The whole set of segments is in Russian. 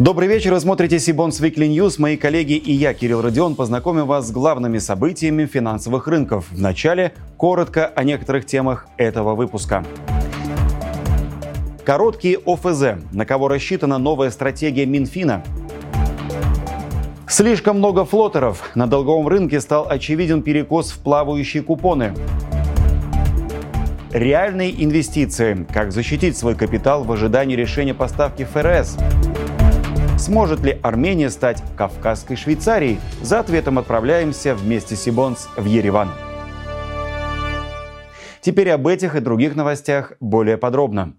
Добрый вечер, вы смотрите Сибонс Weekly News. Мои коллеги и я, Кирилл Родион, познакомим вас с главными событиями финансовых рынков. Вначале коротко о некоторых темах этого выпуска. Короткие ОФЗ. На кого рассчитана новая стратегия Минфина? Слишком много флотеров. На долговом рынке стал очевиден перекос в плавающие купоны. Реальные инвестиции. Как защитить свой капитал в ожидании решения поставки ФРС? Сможет ли Армения стать Кавказской Швейцарией? За ответом отправляемся вместе с Сибонс в Ереван. Теперь об этих и других новостях более подробно.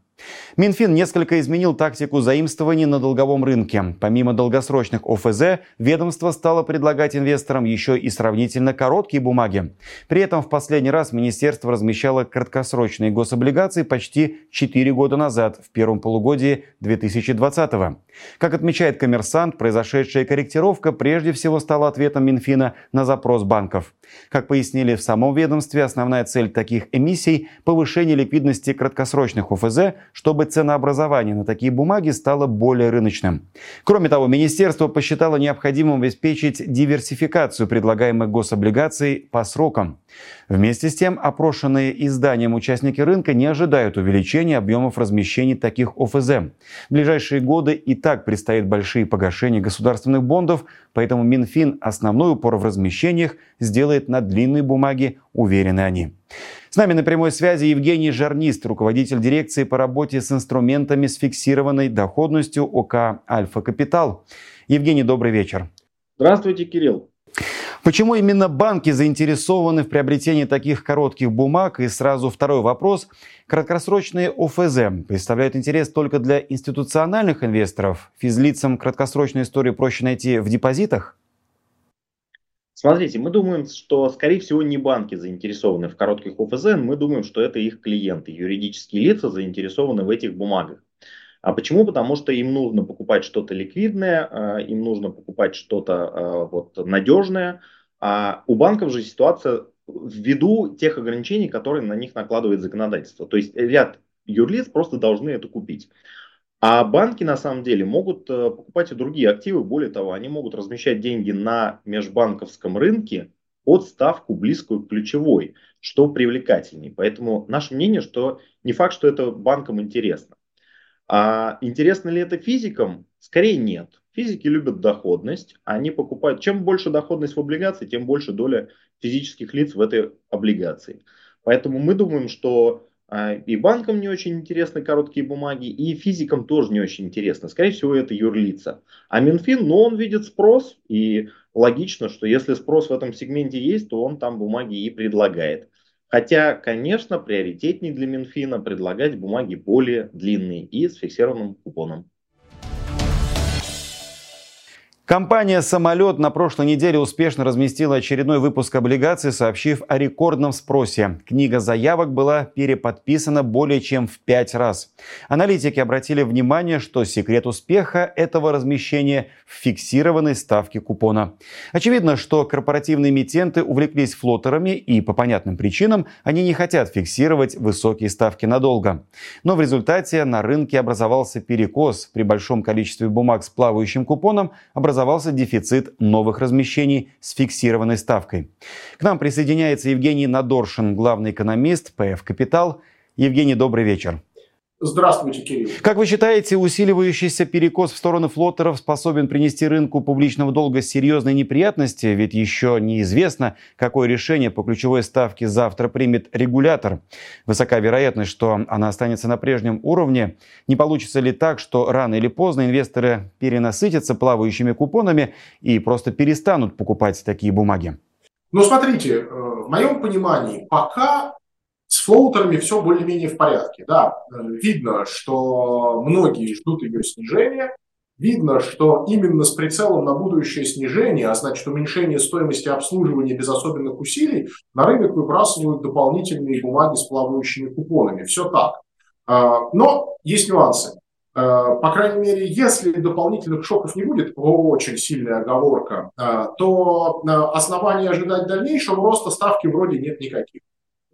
Минфин несколько изменил тактику заимствований на долговом рынке. Помимо долгосрочных ОФЗ, ведомство стало предлагать инвесторам еще и сравнительно короткие бумаги. При этом в последний раз министерство размещало краткосрочные гособлигации почти 4 года назад, в первом полугодии 2020 -го. Как отмечает коммерсант, произошедшая корректировка прежде всего стала ответом Минфина на запрос банков. Как пояснили в самом ведомстве, основная цель таких эмиссий – повышение ликвидности краткосрочных ОФЗ, чтобы ценообразование на такие бумаги стало более рыночным. Кроме того, министерство посчитало необходимым обеспечить диверсификацию предлагаемых гособлигаций по срокам. Вместе с тем, опрошенные изданием участники рынка не ожидают увеличения объемов размещений таких ОФЗ. В ближайшие годы и так предстоят большие погашения государственных бондов, поэтому Минфин основной упор в размещениях сделает на длинные бумаги, уверены они. С нами на прямой связи Евгений Жарнист, руководитель дирекции по работе с инструментами с фиксированной доходностью ОК «Альфа Капитал». Евгений, добрый вечер. Здравствуйте, Кирилл. Почему именно банки заинтересованы в приобретении таких коротких бумаг? И сразу второй вопрос. Краткосрочные ОФЗ представляют интерес только для институциональных инвесторов? Физлицам краткосрочные истории проще найти в депозитах? Смотрите, мы думаем, что, скорее всего, не банки заинтересованы в коротких ОФЗ, мы думаем, что это их клиенты, юридические лица заинтересованы в этих бумагах. А почему? Потому что им нужно покупать что-то ликвидное, а, им нужно покупать что-то а, вот, надежное. А у банков же ситуация ввиду тех ограничений, которые на них накладывает законодательство. То есть ряд юрлиц просто должны это купить. А банки на самом деле могут э, покупать и другие активы. Более того, они могут размещать деньги на межбанковском рынке под ставку близкую к ключевой, что привлекательней. Поэтому наше мнение, что не факт, что это банкам интересно. А интересно ли это физикам? Скорее нет. Физики любят доходность, они покупают, чем больше доходность в облигации, тем больше доля физических лиц в этой облигации. Поэтому мы думаем, что и банкам не очень интересны короткие бумаги, и физикам тоже не очень интересно. Скорее всего, это юрлица. А Минфин, ну, он видит спрос, и логично, что если спрос в этом сегменте есть, то он там бумаги и предлагает. Хотя, конечно, приоритетнее для Минфина предлагать бумаги более длинные и с фиксированным купоном. Компания «Самолет» на прошлой неделе успешно разместила очередной выпуск облигаций, сообщив о рекордном спросе. Книга заявок была переподписана более чем в пять раз. Аналитики обратили внимание, что секрет успеха этого размещения в фиксированной ставке купона. Очевидно, что корпоративные эмитенты увлеклись флотерами и по понятным причинам они не хотят фиксировать высокие ставки надолго. Но в результате на рынке образовался перекос. При большом количестве бумаг с плавающим купоном образовался образовался дефицит новых размещений с фиксированной ставкой. К нам присоединяется Евгений Надоршин, главный экономист ПФ «Капитал». Евгений, добрый вечер. Здравствуйте, Кирилл. Как вы считаете, усиливающийся перекос в сторону флоттеров способен принести рынку публичного долга серьезные неприятности? Ведь еще неизвестно, какое решение по ключевой ставке завтра примет регулятор. Высока вероятность, что она останется на прежнем уровне. Не получится ли так, что рано или поздно инвесторы перенасытятся плавающими купонами и просто перестанут покупать такие бумаги? Ну, смотрите, э, в моем понимании, пока с флоутерами все более-менее в порядке. Да, видно, что многие ждут ее снижения. Видно, что именно с прицелом на будущее снижение, а значит уменьшение стоимости обслуживания без особенных усилий, на рынок выбрасывают дополнительные бумаги с плавающими купонами. Все так. А, но есть нюансы. А, по крайней мере, если дополнительных шоков не будет, очень сильная оговорка, а, то оснований ожидать дальнейшего роста ставки вроде нет никаких.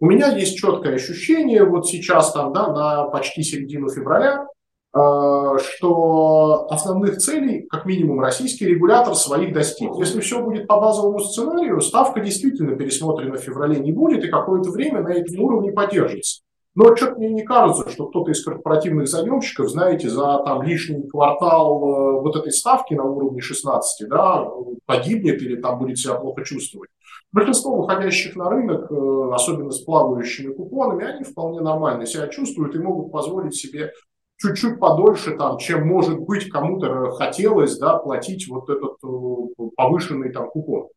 У меня есть четкое ощущение, вот сейчас там, да, на почти середину февраля, что основных целей, как минимум, российский регулятор своих достиг. Если все будет по базовому сценарию, ставка действительно пересмотрена в феврале не будет и какое-то время на этом уровне поддержится. Но что-то мне не кажется, что кто-то из корпоративных заемщиков, знаете, за там лишний квартал э, вот этой ставки на уровне 16, да, погибнет или там будет себя плохо чувствовать. Большинство выходящих на рынок, э, особенно с плавающими купонами, они вполне нормально себя чувствуют и могут позволить себе чуть-чуть подольше, там, чем, может быть, кому-то хотелось да, платить вот этот э, повышенный там, купон.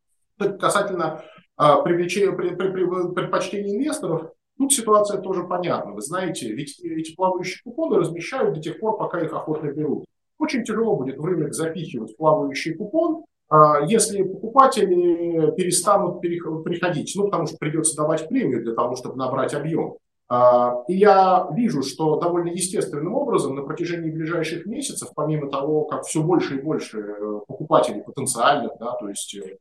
Касательно а, привлечения, предпочтений инвесторов, Тут ситуация тоже понятна. Вы знаете, ведь эти плавающие купоны размещают до тех пор, пока их охотно берут. Очень тяжело будет в рынок запихивать плавающий купон, если покупатели перестанут приходить, ну, потому что придется давать премию для того, чтобы набрать объем. А, и я вижу, что довольно естественным образом на протяжении ближайших месяцев, помимо того, как все больше и больше э, покупателей потенциальных, да, то есть э, а,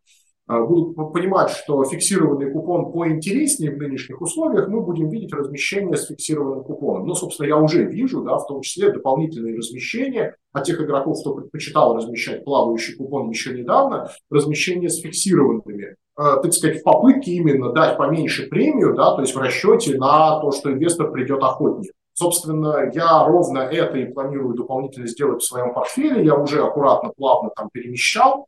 будут понимать, что фиксированный купон поинтереснее в нынешних условиях, мы будем видеть размещение с фиксированным купоном. Ну, собственно, я уже вижу, да, в том числе дополнительные размещения от тех игроков, кто предпочитал размещать плавающий купон еще недавно, размещение с фиксированными, э, так сказать, в попытке именно дать поменьше премию, да, то есть в расчете на то, что инвестор придет охотнее. Собственно, я ровно это и планирую дополнительно сделать в своем портфеле. Я уже аккуратно, плавно там перемещал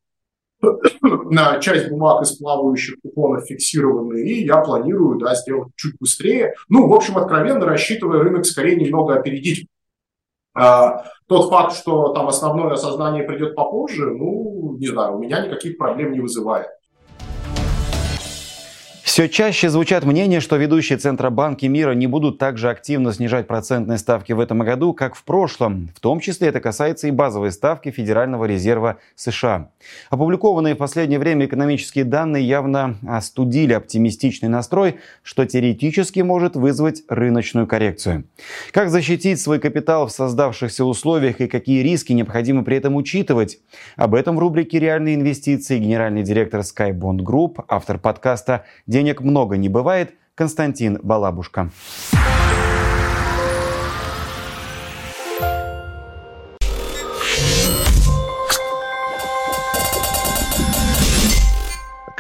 на часть бумаг из плавающих купонов фиксированные, и я планирую да, сделать чуть быстрее. Ну, в общем, откровенно рассчитывая рынок скорее немного опередить. А, тот факт, что там основное осознание придет попозже, ну, не знаю, у меня никаких проблем не вызывает. Все чаще звучат мнения, что ведущие центробанки мира не будут так же активно снижать процентные ставки в этом году, как в прошлом. В том числе это касается и базовой ставки Федерального резерва США. Опубликованные в последнее время экономические данные явно остудили оптимистичный настрой, что теоретически может вызвать рыночную коррекцию. Как защитить свой капитал в создавшихся условиях и какие риски необходимо при этом учитывать? Об этом в рубрике «Реальные инвестиции» генеральный директор Skybond Group, автор подкаста «День денег много не бывает, Константин Балабушка.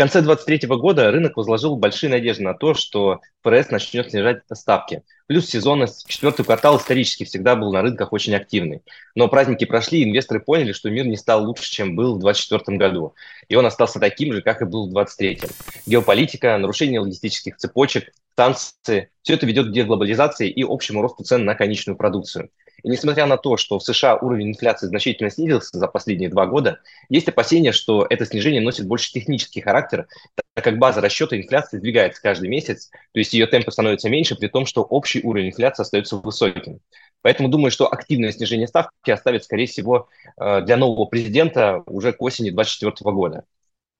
Конце 2023 года рынок возложил большие надежды на то, что ФРС начнет снижать ставки. Плюс сезонность. Четвертый квартал исторически всегда был на рынках очень активный. Но праздники прошли, и инвесторы поняли, что мир не стал лучше, чем был в 2024 году. И он остался таким же, как и был в 2023. Геополитика, нарушение логистических цепочек, санкции – все это ведет к деглобализации и общему росту цен на конечную продукцию. И несмотря на то, что в США уровень инфляции значительно снизился за последние два года, есть опасения, что это снижение носит больше технический характер, так как база расчета инфляции сдвигается каждый месяц, то есть ее темпы становятся меньше, при том, что общий уровень инфляции остается высоким. Поэтому думаю, что активное снижение ставки оставит, скорее всего, э, для нового президента уже к осени 2024 года.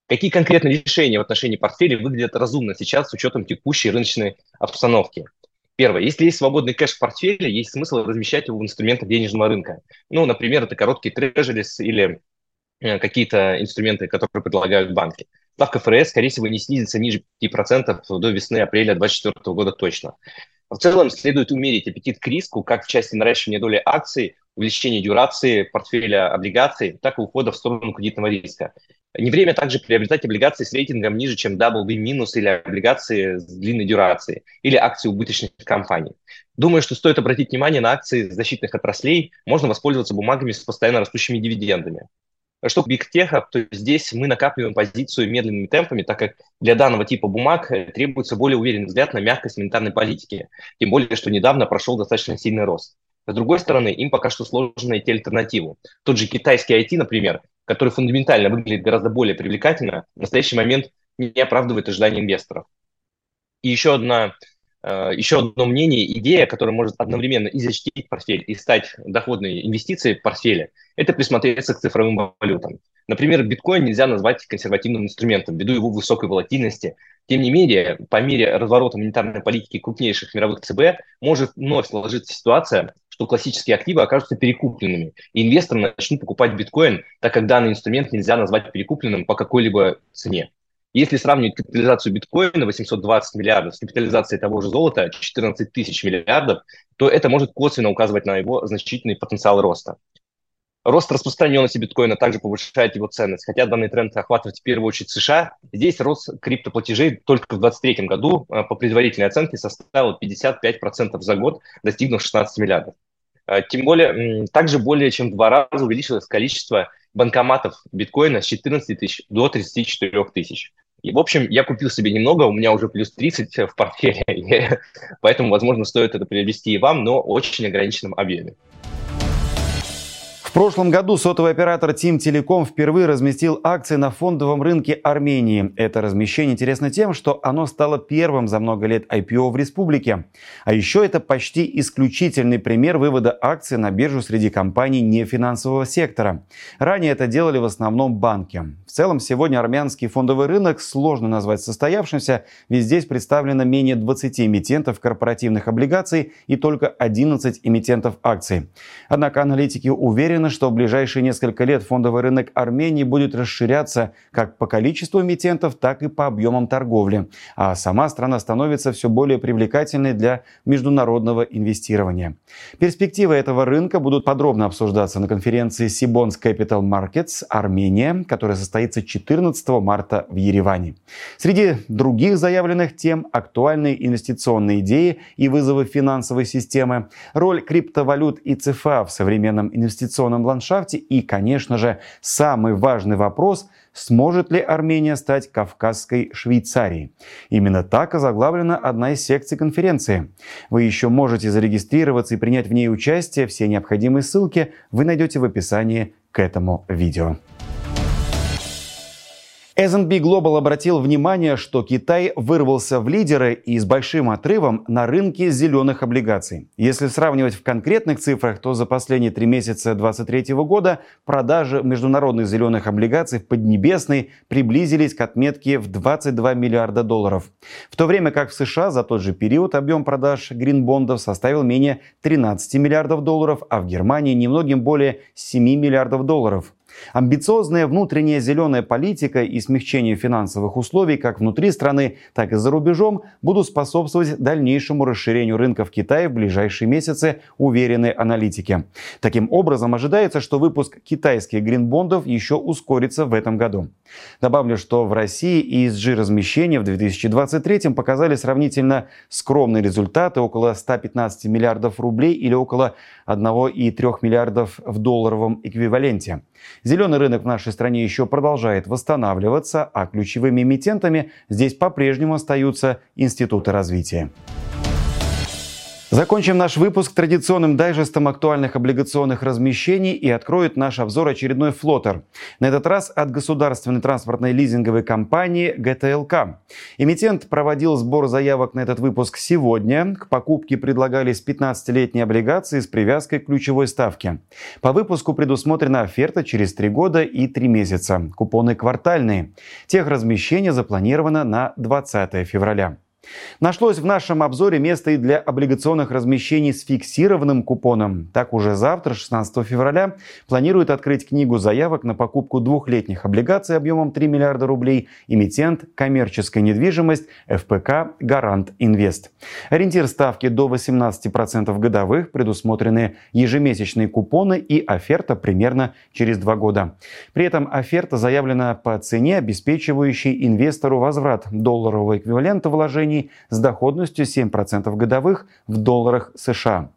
Какие конкретные решения в отношении портфеля выглядят разумно сейчас с учетом текущей рыночной обстановки? Первое. Если есть свободный кэш в портфеле, есть смысл размещать его в инструментах денежного рынка. Ну, например, это короткие трежерис или э, какие-то инструменты, которые предлагают банки. Ставка ФРС, скорее всего, не снизится ниже 5% до весны-апреля 2024 года точно. В целом следует умерить аппетит к риску как в части наращивания доли акций, увеличения дюрации портфеля облигаций, так и ухода в сторону кредитного риска. Не время также приобретать облигации с рейтингом ниже, чем WB- или облигации с длинной дюрацией, или акции убыточных компаний. Думаю, что стоит обратить внимание на акции защитных отраслей, можно воспользоваться бумагами с постоянно растущими дивидендами. Что Big Tech, то здесь мы накапливаем позицию медленными темпами, так как для данного типа бумаг э, требуется более уверенный взгляд на мягкость монетарной политики, тем более, что недавно прошел достаточно сильный рост. С другой стороны, им пока что сложно найти альтернативу. Тот же китайский IT, например, который фундаментально выглядит гораздо более привлекательно, в настоящий момент не оправдывает ожидания инвесторов. И еще одна Э, еще одно мнение, идея, которая может одновременно и защитить портфель, и стать доходной инвестицией в портфеле, это присмотреться к цифровым валютам. Например, биткоин нельзя назвать консервативным инструментом ввиду его высокой волатильности. Тем не менее, по мере разворота монетарной политики крупнейших мировых ЦБ может вновь сложиться ситуация, что классические активы окажутся перекупленными, и инвесторы начнут покупать биткоин, так как данный инструмент нельзя назвать перекупленным по какой-либо цене. Если сравнивать капитализацию биткоина 820 миллиардов с капитализацией того же золота 14 тысяч миллиардов, то это может косвенно указывать на его значительный потенциал роста. Рост распространенности биткоина также повышает его ценность, хотя данный тренд охватывает в первую очередь США. Здесь рост криптоплатежей только в 2023 году э, по предварительной оценке составил 55% за год, достигнув 16 миллиардов. Э, тем более, также более чем в два раза увеличилось количество банкоматов биткоина с 14 тысяч до 34 тысяч. И, в общем, я купил себе немного, у меня уже плюс 30 в портфеле, поэтому, возможно, стоит это приобрести и вам, но очень ограниченном объеме. В прошлом году сотовый оператор Team Telecom впервые разместил акции на фондовом рынке Армении. Это размещение интересно тем, что оно стало первым за много лет IPO в республике. А еще это почти исключительный пример вывода акций на биржу среди компаний нефинансового сектора. Ранее это делали в основном банки. В целом, сегодня армянский фондовый рынок сложно назвать состоявшимся, ведь здесь представлено менее 20 эмитентов корпоративных облигаций и только 11 эмитентов акций. Однако аналитики уверены, уверены, что в ближайшие несколько лет фондовый рынок Армении будет расширяться как по количеству эмитентов, так и по объемам торговли, а сама страна становится все более привлекательной для международного инвестирования. Перспективы этого рынка будут подробно обсуждаться на конференции Sibons Capital Markets Армения, которая состоится 14 марта в Ереване. Среди других заявленных тем актуальные инвестиционные идеи и вызовы финансовой системы, роль криптовалют и ЦФА в современном инвестиционном информационном ландшафте и, конечно же, самый важный вопрос – сможет ли Армения стать Кавказской Швейцарией. Именно так озаглавлена одна из секций конференции. Вы еще можете зарегистрироваться и принять в ней участие. Все необходимые ссылки вы найдете в описании к этому видео. S&P Global обратил внимание, что Китай вырвался в лидеры и с большим отрывом на рынке зеленых облигаций. Если сравнивать в конкретных цифрах, то за последние три месяца 2023 года продажи международных зеленых облигаций в Поднебесной приблизились к отметке в 22 миллиарда долларов. В то время как в США за тот же период объем продаж гринбондов составил менее 13 миллиардов долларов, а в Германии немногим более 7 миллиардов долларов. Амбициозная внутренняя зеленая политика и смягчение финансовых условий как внутри страны, так и за рубежом будут способствовать дальнейшему расширению рынка в Китае в ближайшие месяцы, уверены аналитики. Таким образом, ожидается, что выпуск китайских гринбондов еще ускорится в этом году. Добавлю, что в России ESG размещения в 2023 показали сравнительно скромные результаты, около 115 миллиардов рублей или около 1,3 миллиардов в долларовом эквиваленте. Зеленый рынок в нашей стране еще продолжает восстанавливаться, а ключевыми эмитентами здесь по-прежнему остаются институты развития. Закончим наш выпуск традиционным дайджестом актуальных облигационных размещений и откроет наш обзор очередной флотер. На этот раз от государственной транспортной лизинговой компании ГТЛК. Эмитент проводил сбор заявок на этот выпуск сегодня. К покупке предлагались 15-летние облигации с привязкой к ключевой ставке. По выпуску предусмотрена оферта через 3 года и 3 месяца. Купоны квартальные. Тех размещение запланировано на 20 февраля. Нашлось в нашем обзоре место и для облигационных размещений с фиксированным купоном. Так уже завтра, 16 февраля, планирует открыть книгу заявок на покупку двухлетних облигаций объемом 3 миллиарда рублей эмитент «Коммерческая недвижимость» ФПК «Гарант Инвест». Ориентир ставки до 18% годовых, предусмотрены ежемесячные купоны и оферта примерно через два года. При этом оферта заявлена по цене, обеспечивающей инвестору возврат долларового эквивалента вложений с доходностью 7% годовых в долларах США.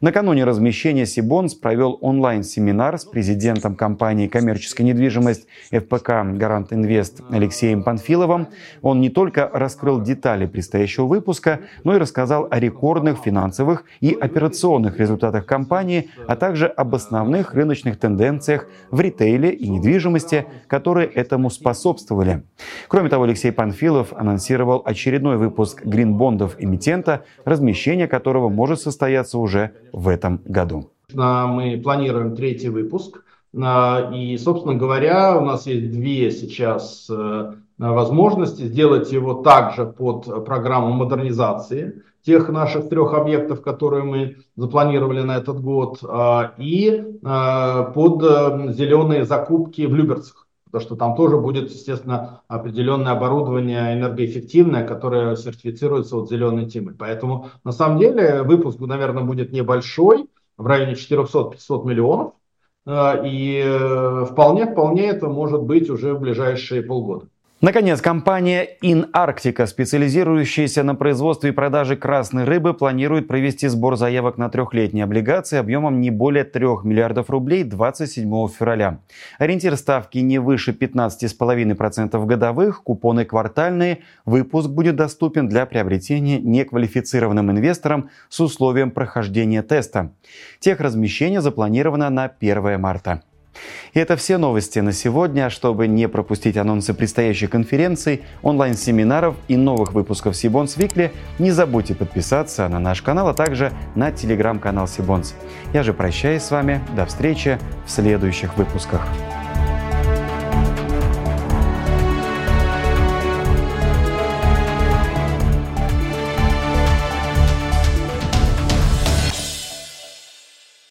Накануне размещения Сибонс провел онлайн-семинар с президентом компании «Коммерческая недвижимость» ФПК «Гарант Инвест» Алексеем Панфиловым. Он не только раскрыл детали предстоящего выпуска, но и рассказал о рекордных финансовых и операционных результатах компании, а также об основных рыночных тенденциях в ритейле и недвижимости, которые этому способствовали. Кроме того, Алексей Панфилов анонсировал очередной выпуск гринбондов эмитента, размещение которого может состояться уже уже в этом году. Мы планируем третий выпуск. И, собственно говоря, у нас есть две сейчас э, возможности сделать его также под программу модернизации тех наших трех объектов, которые мы запланировали на этот год, э, и э, под зеленые закупки в Люберцах потому что там тоже будет, естественно, определенное оборудование энергоэффективное, которое сертифицируется вот зеленой темой. Поэтому на самом деле выпуск, наверное, будет небольшой, в районе 400-500 миллионов, э, и вполне-вполне это может быть уже в ближайшие полгода. Наконец, компания InArctica, специализирующаяся на производстве и продаже красной рыбы, планирует провести сбор заявок на трехлетние облигации объемом не более 3 миллиардов рублей 27 февраля. Ориентир ставки не выше 15,5% годовых, купоны квартальные. Выпуск будет доступен для приобретения неквалифицированным инвесторам с условием прохождения теста. Техразмещение запланировано на 1 марта. И это все новости на сегодня. Чтобы не пропустить анонсы предстоящих конференций, онлайн-семинаров и новых выпусков Сибонс Викли, не забудьте подписаться на наш канал, а также на телеграм-канал Сибонс. Я же прощаюсь с вами. До встречи в следующих выпусках.